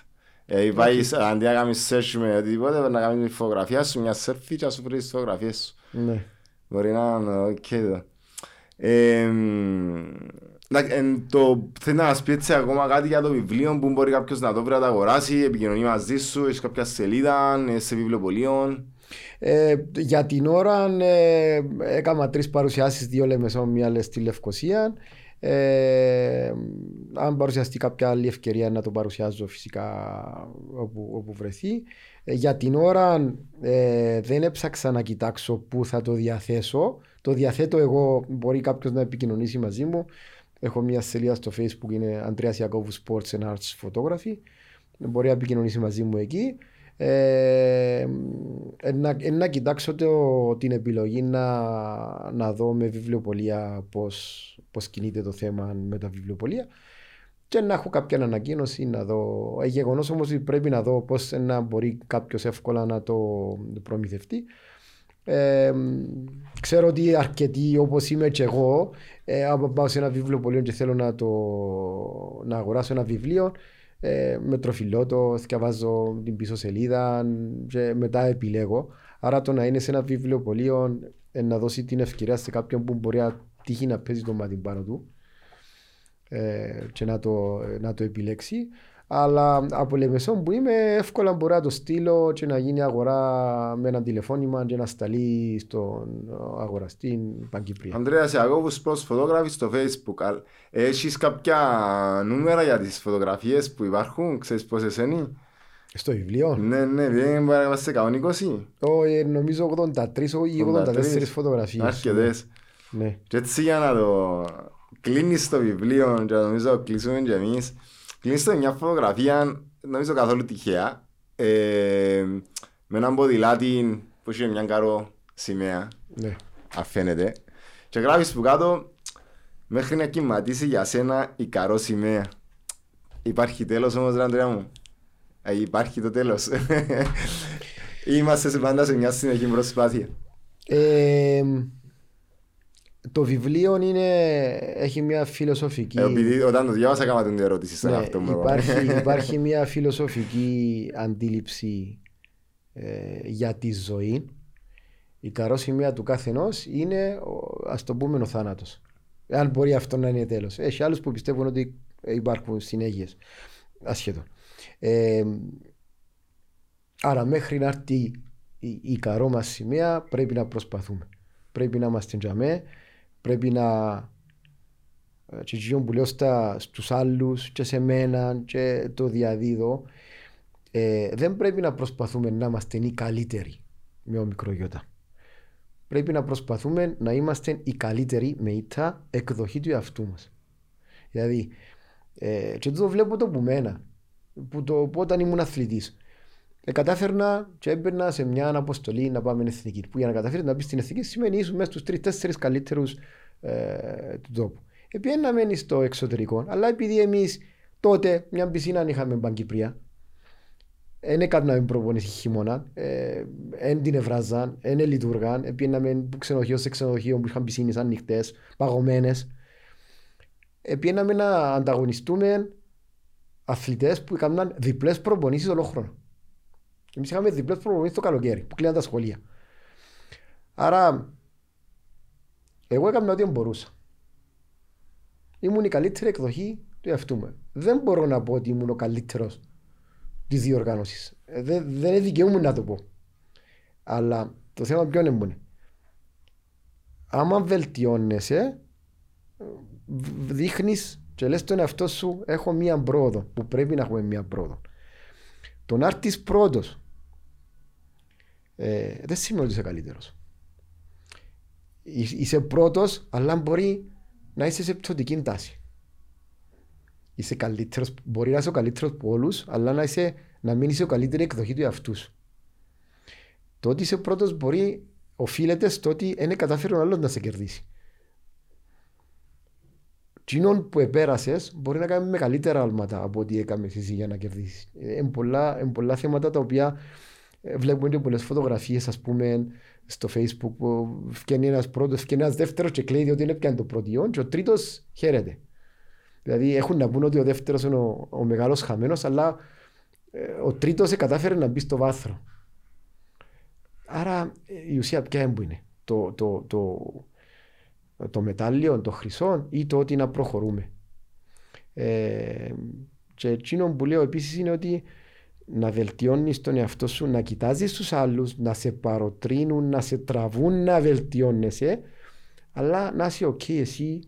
Speaker 2: Ε, πάει, αντί να κάνεις search με οτιδήποτε, να κάνεις φωτογραφία σου, μια selfie και να σου βρεις τις φωτογραφίες σου.
Speaker 1: Ναι.
Speaker 2: Μπορεί να είναι οκ εδώ. Το θέλεις να μας πει έτσι ακόμα κάτι για το βιβλίο που μπορεί κάποιος να το βρει να το αγοράσει, επικοινωνεί μαζί σου, έχεις κάποια σελίδα, σε βιβλιοπολίων.
Speaker 1: Ε, για την ώρα ε, έκανα τρεις παρουσιάσεις, δύο λέμε μια στη Λευκοσία. Ε, αν παρουσιαστεί κάποια άλλη ευκαιρία να το παρουσιάζω φυσικά όπου, όπου βρεθεί. Ε, για την ώρα ε, δεν έψαξα να κοιτάξω πού θα το διαθέσω. Το διαθέτω εγώ, μπορεί κάποιος να επικοινωνήσει μαζί μου. Έχω μια σελίδα στο facebook, είναι Αντρέας Ιακώβου Sports and Arts Photography. Μπορεί να επικοινωνήσει μαζί μου εκεί. Ε, να, να κοιτάξω το, την επιλογή να, να δω με βιβλιοπολία πώς, πώς κινείται το θέμα με τα βιβλιοπολία και να έχω κάποια ανακοίνωση να δω. Ε, Γεγονός όμως ότι πρέπει να δω πώς να μπορεί κάποιος εύκολα να το προμηθευτεί. Ε, ξέρω ότι αρκετοί όπως είμαι και εγώ, ε, αν πάω σε ένα βιβλιοπωλείο και θέλω να, το, να αγοράσω ένα βιβλίο, ε, με τροφιλό το, διαβάζω την πίσω σελίδα και μετά επιλέγω. Άρα το να είναι σε ένα βιβλιοπωλείο ε, να δώσει την ευκαιρία σε κάποιον που μπορεί να τύχει να παίζει το μάτι πάνω του ε, και να το, να το επιλέξει. Αλλά από λεμεσό που είμαι, εύκολα μπορώ να το στείλω και να γίνει αγορά με ένα τηλεφώνημα και να σταλεί στον αγοραστή Παγκυπρία.
Speaker 2: Ανδρέα Ιακώβους, πώς φωτογράφεις στο facebook. Έχεις κάποια νούμερα για τις φωτογραφίες που υπάρχουν, ξέρεις πόσες είναι.
Speaker 1: Στο βιβλίο;
Speaker 2: Ναι, ναι, δεν μπορεί να σε 120.
Speaker 1: Όχι, νομίζω 83 ή 84 φωτογραφίες.
Speaker 2: Αρκετές.
Speaker 1: Ναι.
Speaker 2: Και έτσι για να το κλείνεις το βιβλίο και νομίζω κλείσουμε και εμείς Κλείνεις μια φωτογραφία, νομίζω καθόλου τυχαία, ε, με έναν ποδηλάτη που έχει μια καρό σημαία,
Speaker 1: ναι.
Speaker 2: αφαίνεται, και γράφεις που κάτω μέχρι να κυματίσει για σένα η καρό σημαία. Υπάρχει τέλος όμως ρε Αντρέα μου; Ε, υπάρχει το τέλος. [LAUGHS] Είμαστε πάντα σε μια συνεχή προσπάθεια.
Speaker 1: Ε, το βιβλίο είναι, έχει μια φιλοσοφική...
Speaker 2: Ε, επειδή όταν το διάβασα έκανα την ερώτηση στον
Speaker 1: Ναι,
Speaker 2: αυτό μου.
Speaker 1: υπάρχει, [LAUGHS] υπάρχει μια φιλοσοφική αντίληψη ε, για τη ζωή. Η καρόσημεία του καθενός είναι, ας το πούμε, ο θάνατος. Εάν μπορεί αυτό να είναι τέλος. Έχει άλλους που πιστεύουν ότι υπάρχουν συνέχειε. Ασχέτως. Ε, άρα, μέχρι να έρθει η, η καρό μα σημαία, πρέπει να προσπαθούμε. Πρέπει να είμαστε τζαμέ, πρέπει να ε, και εκείνο που λέω στα, στους άλλους και σε μένα και το διαδίδω ε, δεν πρέπει να προσπαθούμε να είμαστε οι καλύτεροι με ο μικρογιώτα. Πρέπει να προσπαθούμε να είμαστε οι καλύτεροι με ήττα εκδοχή του εαυτού μας. Δηλαδή, ε, και το βλέπω το που μένα, που, το, που όταν ήμουν αθλητής. Ε, κατάφερνα και έμπαιρνα σε μια αποστολή να πάμε εθνική. Που για να καταφέρεις να μπεις στην εθνική σημαίνει ήσουν μέσα στους τρει-τέσσερι καλύτερους ε, του τόπου. Επειδή να μένει στο εξωτερικό, αλλά επειδή εμείς τότε μια πισίνα είχαμε μπαγκυπρία, δεν έκαναμε προπονήσεις χειμώνα, δεν την ευράζαν, δεν λειτουργάν, πήγαμε από ξενοδοχείος σε ξενοδοχείο που είχαν πισίνες ανοιχτές, παγωμένες. Πήγαμε να ανταγωνιστούμε αθλητές που έκαναν διπλές προπονήσεις όλο χρόνο. Εμείς είχαμε διπλές προπονήσεις το καλοκαίρι που κλείναν τα σχολεία. Άρα, εγώ έκανα ό,τι μπορούσα. Ήμουν η καλύτερη εκδοχή του εαυτού μου. Δεν μπορώ να πω ότι ήμουν ο καλύτερος της διοργάνωσης. Δεν, δεν είναι δικαίωμα να το πω. Αλλά το θέμα ποιο είναι. Άμα βελτιώνεσαι, δείχνεις και λες τον εαυτό σου: Έχω μία πρόοδο που πρέπει να έχουμε μία πρόοδο. Το να έρθει πρώτος ε, δεν σημαίνει ότι είσαι καλύτερος. Είσαι πρώτος, αλλά μπορεί να είσαι σε πτωτική τάση. Είσαι καλύτερος, μπορεί να είσαι ο καλύτερος από όλους, αλλά να, είσαι, να μην είσαι ο καλύτερη εκδοχή του εαυτού σου. Το ότι είσαι πρώτος μπορεί οφείλεται στο ότι δεν κατάφερε ο άλλος να σε κερδίσει. Τινόν που επέρασες μπορεί να κάνεις μεγαλύτερα άλματα από ό,τι έκαμες εσύ για να κερδίσεις. Είναι πολλά, πολλά θέματα τα οποία ε, βλέπουμε και πολλές φωτογραφίες, ας πούμε, στο facebook που φτιάχνει ένας πρώτος, φτιάχνει ένας δεύτερος και κλαίει ότι είναι πια το πρώτο και ο τρίτος χαίρεται. Δηλαδή έχουν να πούνε ότι ο δεύτερος είναι ο, ο μεγάλος χαμένος, αλλά ε, ο τρίτος κατάφερε να μπει στο βάθρο. Άρα η ουσία ποια είναι. Το, το, το, το μετάλλιο, το χρυσό ή το ότι να προχωρούμε. Ε, και εκείνο που λέω επίσης είναι ότι να βελτιώνεις τον εαυτό σου, να κοιτάζεις τους άλλους, να σε παροτρύνουν, να σε τραβούν να βελτιώνεσαι, αλλά να είσαι OK εσύ,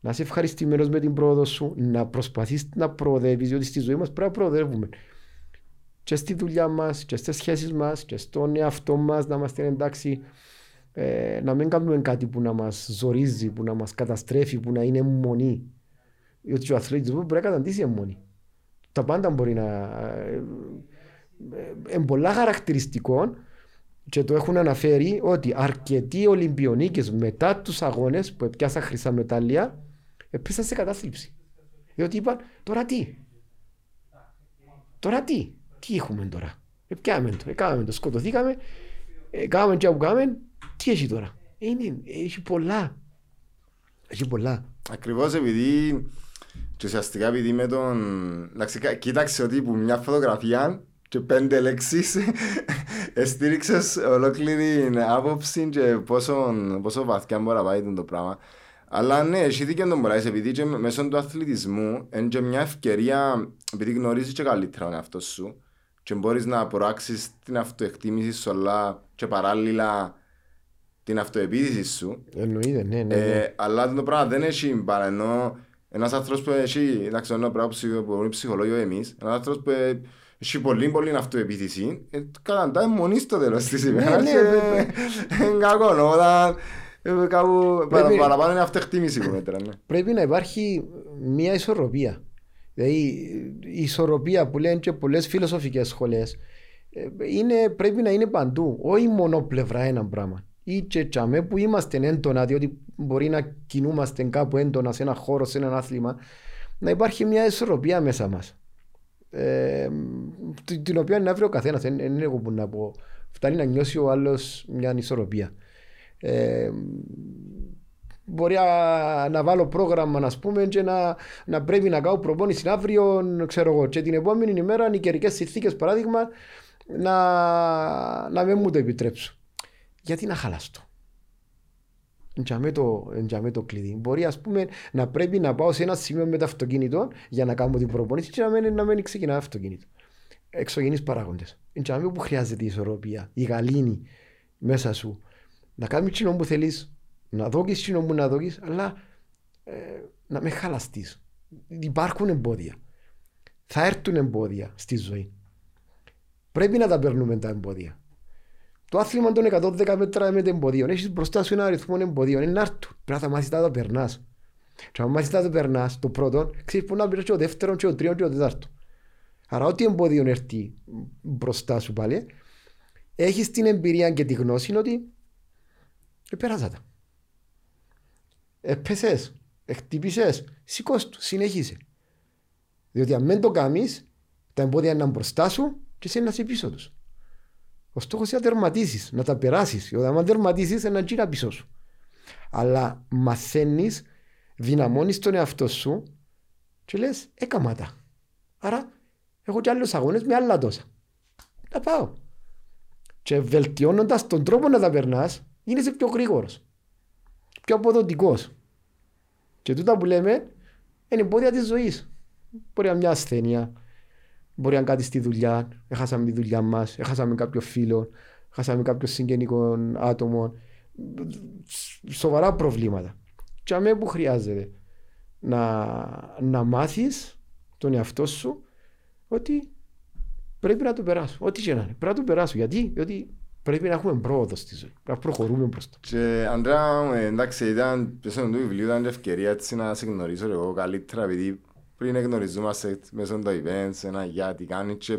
Speaker 1: να είσαι ευχαριστημένος με την πρόοδο σου, να προσπαθείς να προοδεύεις, διότι στη ζωή μας πρέπει να προοδεύουμε. Και στη δουλειά μας, και στις σχέσεις μας, και στον εαυτό μας, να είμαστε εντάξει, ε, να μην κάνουμε κάτι που να μας ζορίζει, που να μας καταστρέφει, που να είναι μονή. Διότι ο αθλητισμός μπορεί να καταντήσει μονή τα πάντα μπορεί να. Είναι πολλά χαρακτηριστικό και το έχουν αναφέρει ότι αρκετοί Ολυμπιονίκες μετά τους αγώνες που έπιασαν χρυσά μετάλλια έπεσαν σε κατάθλιψη. Διότι είπαν τώρα τι; Τώρα τι; Τι έχουμε τώρα; Επιάμε το. Έκαναμε το. Σκοτωθήκαμε. Έκαναμε και που κάναμε. Τι έχει τώρα; Είναι, έχει πολλά. Έχει πολλά.
Speaker 2: Ακριβώς επειδή και ουσιαστικά επειδή με τον... Εντάξει, κοίταξε ότι που μια φωτογραφία και πέντε λέξεις [LAUGHS] εστήριξες ολόκληρη άποψη και πόσο, πόσο βαθιά μπορεί να πάει το πράγμα. Αλλά ναι, εσύ δίκαιο τον μπορείς, επειδή και μέσω του αθλητισμού είναι και μια ευκαιρία, επειδή γνωρίζεις και καλύτερα τον εαυτό σου και μπορείς να προάξεις την αυτοεκτίμηση σου, αλλά και παράλληλα την αυτοεπίδηση σου.
Speaker 1: Εννοείται, ναι, ναι. ναι.
Speaker 2: Ε, αλλά το πράγμα δεν έχει παρά ένας άνθρωπος που έχει, εντάξει, ένα πράγμα που είναι ψυχολόγιο εμείς, ένας άνθρωπος που έχει πολύ πολύ αυτοεπίθεση, ε, καταντάει μονής στο τέλος της
Speaker 1: Ναι,
Speaker 2: ημέρας
Speaker 1: ναι,
Speaker 2: και είναι κακό, όταν ε, κάπου παρα-
Speaker 1: Πρέπει-
Speaker 2: παραπάνω είναι αυτοεκτίμηση που μέτρα, ναι.
Speaker 1: Πρέπει να υπάρχει μια ισορροπία. Δηλαδή η ισορροπία που λένε και πολλές φιλοσοφικές σχολές ε, είναι, πρέπει να είναι παντού, όχι μόνο πλευρά ένα πράγμα. Ή και τσαμέ που είμαστε έντονα, διότι μπορεί να κινούμαστε κάπου έντονα σε ένα χώρο, σε ένα άθλημα, να υπάρχει μια ισορροπία μέσα μας. ε, την, την οποία να βρει ο καθένας. Δεν είναι εγώ που να πω. Φτάνει να νιώσει ο άλλος μια ανισορροπία. Ε, μπορεί να, να βάλω πρόγραμμα να πούμε και να, να πρέπει να κάνω προπόνηση αύριο ξέρω εγώ, και την επόμενη ημέρα οι καιρικές συνθήκες παράδειγμα να, να μην μου το επιτρέψω. Γιατί να χαλαστώ. Εντιαμέ το, εντιαμέ το κλειδί. Μπορεί ας πούμε να πρέπει να πάω σε ένα σημείο με το αυτοκίνητο για να κάνω την προπόνηση και να μην, να μην ξεκινά αυτοκίνητο. Εξωγενείς παράγοντες. Εντιαμέ που χρειάζεται η ισορροπία, η γαλήνη μέσα σου. Να κάνεις εκείνο που θέλεις, να δώκεις εκείνο που να δώκεις, αλλά ε, να με χαλαστείς. Υπάρχουν εμπόδια. Θα έρθουν εμπόδια στη ζωή. Πρέπει να τα περνούμε τα εμπόδια. Το άθλημα των 110 μέτρα με το εμποδίο. Έχεις μπροστά σου ένα αριθμό εμποδίων. Είναι άρτου. Πρέπει να μάθεις να το περνάς. Και αν μάθεις να το περνάς, το πρώτο, ξέρεις που να πήρες και ο δεύτερο, και ο τρίτο και ο τετάρτο. Άρα ό,τι εμπόδιο έρθει μπροστά σου πάλι, έχεις την εμπειρία και τη γνώση ότι επέρασα τα. Έπεσες, χτύπησες, σηκώσ' του, συνέχισε. Διότι αν δεν το κάνεις, τα εμπόδια είναι μπροστά σου και εσύ να είσαι πίσω τους. Ο στόχος είναι να τερματίσεις, να τα περάσεις. Όταν τερματίσεις, ένα τζίρα πίσω σου. Αλλά μαθαίνεις, δυναμώνεις τον εαυτό σου και λες: Έκαμα τα. Άρα, έχω κι άλλους αγώνες με άλλα τόσα. Να πάω. Και βελτιώνοντας τον τρόπο να τα περνάς, γίνεσαι πιο γρήγορος. Πιο αποδοτικός. Και τούτα που λέμε είναι εμπόδια της ζωής. Μπορεί να μια ασθένεια, Μπορεί να κάτι στη δουλειά, έχασαμε τη δουλειά μας, έχασαμε κάποιο φίλο, έχασαμε κάποιο συγγενικό άτομο. Σοβαρά προβλήματα. Και αμέ που χρειάζεται να, να μάθεις τον εαυτό σου ότι πρέπει να το περάσω. Ό,τι και να είναι. Πρέπει να το περάσω. Γιατί, Γιατί πρέπει να έχουμε πρόοδο στη ζωή. Να προχωρούμε μπροστά.
Speaker 2: Και Αντρέα, εντάξει, ήταν πίσω του βιβλίου, ήταν ευκαιρία έτσι να σε γνωρίσω εγώ καλύτερα, επειδή πριν γνωριζόμαστε μέσω των events, ένα γιατί κάνει και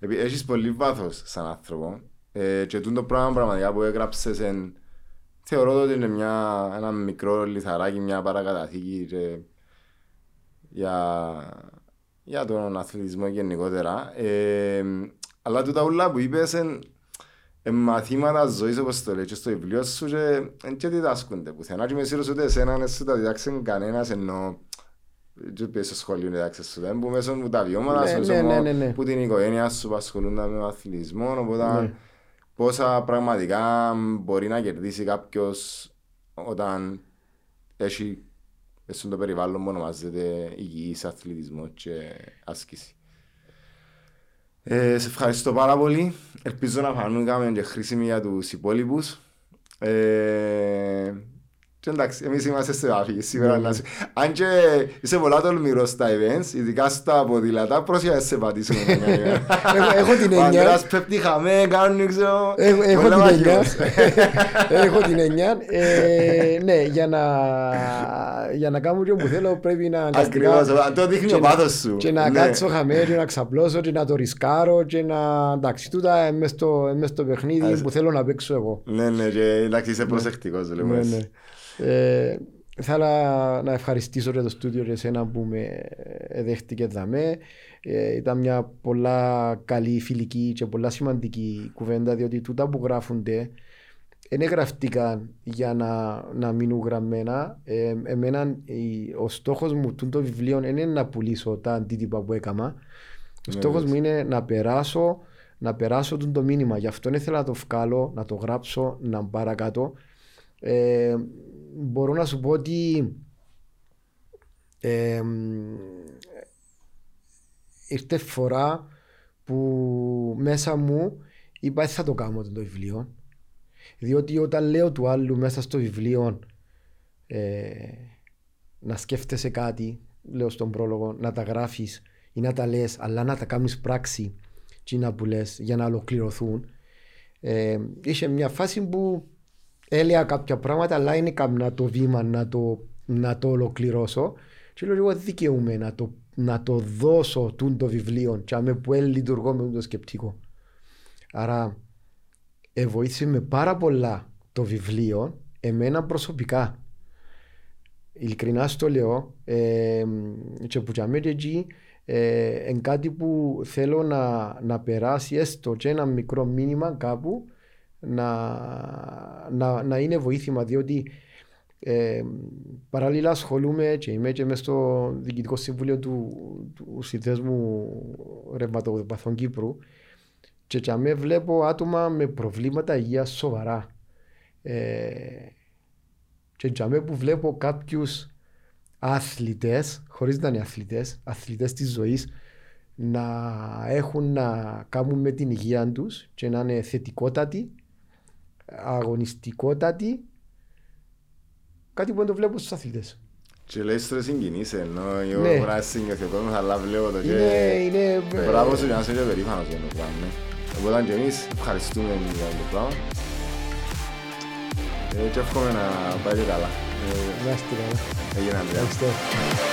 Speaker 2: έχεις πολύ βάθος σαν άνθρωπο ε, και το πράγμα πραγματικά που έγραψες εν, θεωρώ ότι είναι μια, ένα μικρό λιθαράκι, μια παρακαταθήκη και, για, για τον αθλητισμό γενικότερα. Ε, αλλά τούτα ούλα που είπες εν, εν μαθήματα ζωής όπως το λέει και στο βιβλίο σου και, εν και διδάσκονται πουθενά και είμαι σίγουρος ότι εσένα δεν σου τα διδάξουν κανένας ενώ δεν πες στο σχολείο εντάξει σου δεν που μέσω από τα βιώματα σου, ναι, ναι, ναι, ναι. που την οικογένεια σου που ασχολούνται με αθλητισμό οπότε ναι. πόσα πραγματικά μπορεί να κερδίσει κάποιος όταν έχει μέσα το περιβάλλον που ονομάζεται υγιής αθλητισμός και άσκηση. Ε, σε ευχαριστώ πάρα πολύ. Ελπίζω να φανούμε και χρήσιμοι για τους υπόλοιπους. Ε, και εντάξει, εμείς είμαστε σε βάφη σήμερα. Ναι, ναι. Αν και είσαι πολλά τολμηρός στα events, ειδικά στα ποδήλατα, πρόσεχε να σε πατήσουμε. [LAUGHS]
Speaker 1: Έχω την εννιά. Ο
Speaker 2: Αντράς πέφτει χαμέ, κάνουν, ξέρω... [LAUGHS]
Speaker 1: Έχω την εννιά. Έχω την εννιά. Ναι, για να κάνω και όπου θέλω πρέπει να...
Speaker 2: Ακριβώς, το δείχνει ο πάθος σου.
Speaker 1: Και να ναι. κάτσω χαμέ και να ξαπλώσω και να το ρισκάρω και να... Εντάξει, τούτα μες στο παιχνίδι που θέλω να παίξω εγώ.
Speaker 2: Ναι, ναι, και εντάξει, είσαι προσεκτικός, λέμε.
Speaker 1: Ε, θέλω να ευχαριστήσω για το στούντιο για εσένα που με δέχτηκε δαμέ. Ε, ήταν μια πολλά καλή φιλική και πολλά σημαντική κουβέντα διότι τούτα που γράφονται δεν γραφτήκαν για να, να μείνουν γραμμένα. Ε, εμένα ο στόχος μου του το βιβλίο δεν είναι να πουλήσω τα αντίτυπα που έκανα. Ο ναι, στόχος μου είναι να περάσω, να περάσω το μήνυμα. Γι' αυτό ήθελα να το βγάλω, να το γράψω, να παρακάτω. Ε, μπορώ να σου πω ότι ε, ήρθε φορά που μέσα μου είπα θα το κάνω το βιβλίο διότι όταν λέω του άλλου μέσα στο βιβλίο ε, να σκέφτεσαι κάτι λέω στον πρόλογο να τα γράφεις ή να τα λες αλλά να τα κάνεις πράξη τι να που λες για να ολοκληρωθούν ε, είχε μια φάση που έλεγα κάποια πράγματα, αλλά είναι καμιά το βήμα να το, να το ολοκληρώσω. Και λέω εγώ δικαιούμαι να το, να το δώσω τούν το βιβλίο και άμε που λειτουργώ με το σκεπτικό. Άρα ε, βοήθησε με πάρα πολλά το βιβλίο εμένα προσωπικά. Ειλικρινά στο λέω ε, και που και εκεί ε, εν κάτι που θέλω να, να περάσει έστω και ένα μικρό μήνυμα κάπου να, να, να είναι βοήθημα διότι ε, παράλληλα ασχολούμαι και είμαι και μέσα στο διοικητικό συμβούλιο του, του συνδέσμου ρευματοπαθών Κύπρου και για με βλέπω άτομα με προβλήματα υγείας σοβαρά. Ε, και για με που βλέπω κάποιους αθλητές, χωρίς να είναι αθλητές, αθλητές της ζωής, να έχουν να κάνουν με την υγεία τους και να είναι θετικότατοι, αγωνιστικότατοι, κάτι που δεν το βλέπω στους αθλητές.
Speaker 2: Και λες τώρα συγκινείσαι, ενώ
Speaker 1: Ναι.
Speaker 2: εγώ μπορεί να συγκινηθεί ο κόσμος, αλλά βλέπω το
Speaker 1: Είναι,
Speaker 2: και...
Speaker 1: είναι,
Speaker 2: Μπράβο σου για να είσαι και περήφανος για το πράγμα. ναι. Οπότε και εμείς ευχαριστούμε για το πράγμα. Ε, Και εύχομαι να πάει και καλά. Ε,
Speaker 1: να είστε καλά.
Speaker 2: Έγινε Ανδρέα.
Speaker 1: Ευχαριστώ.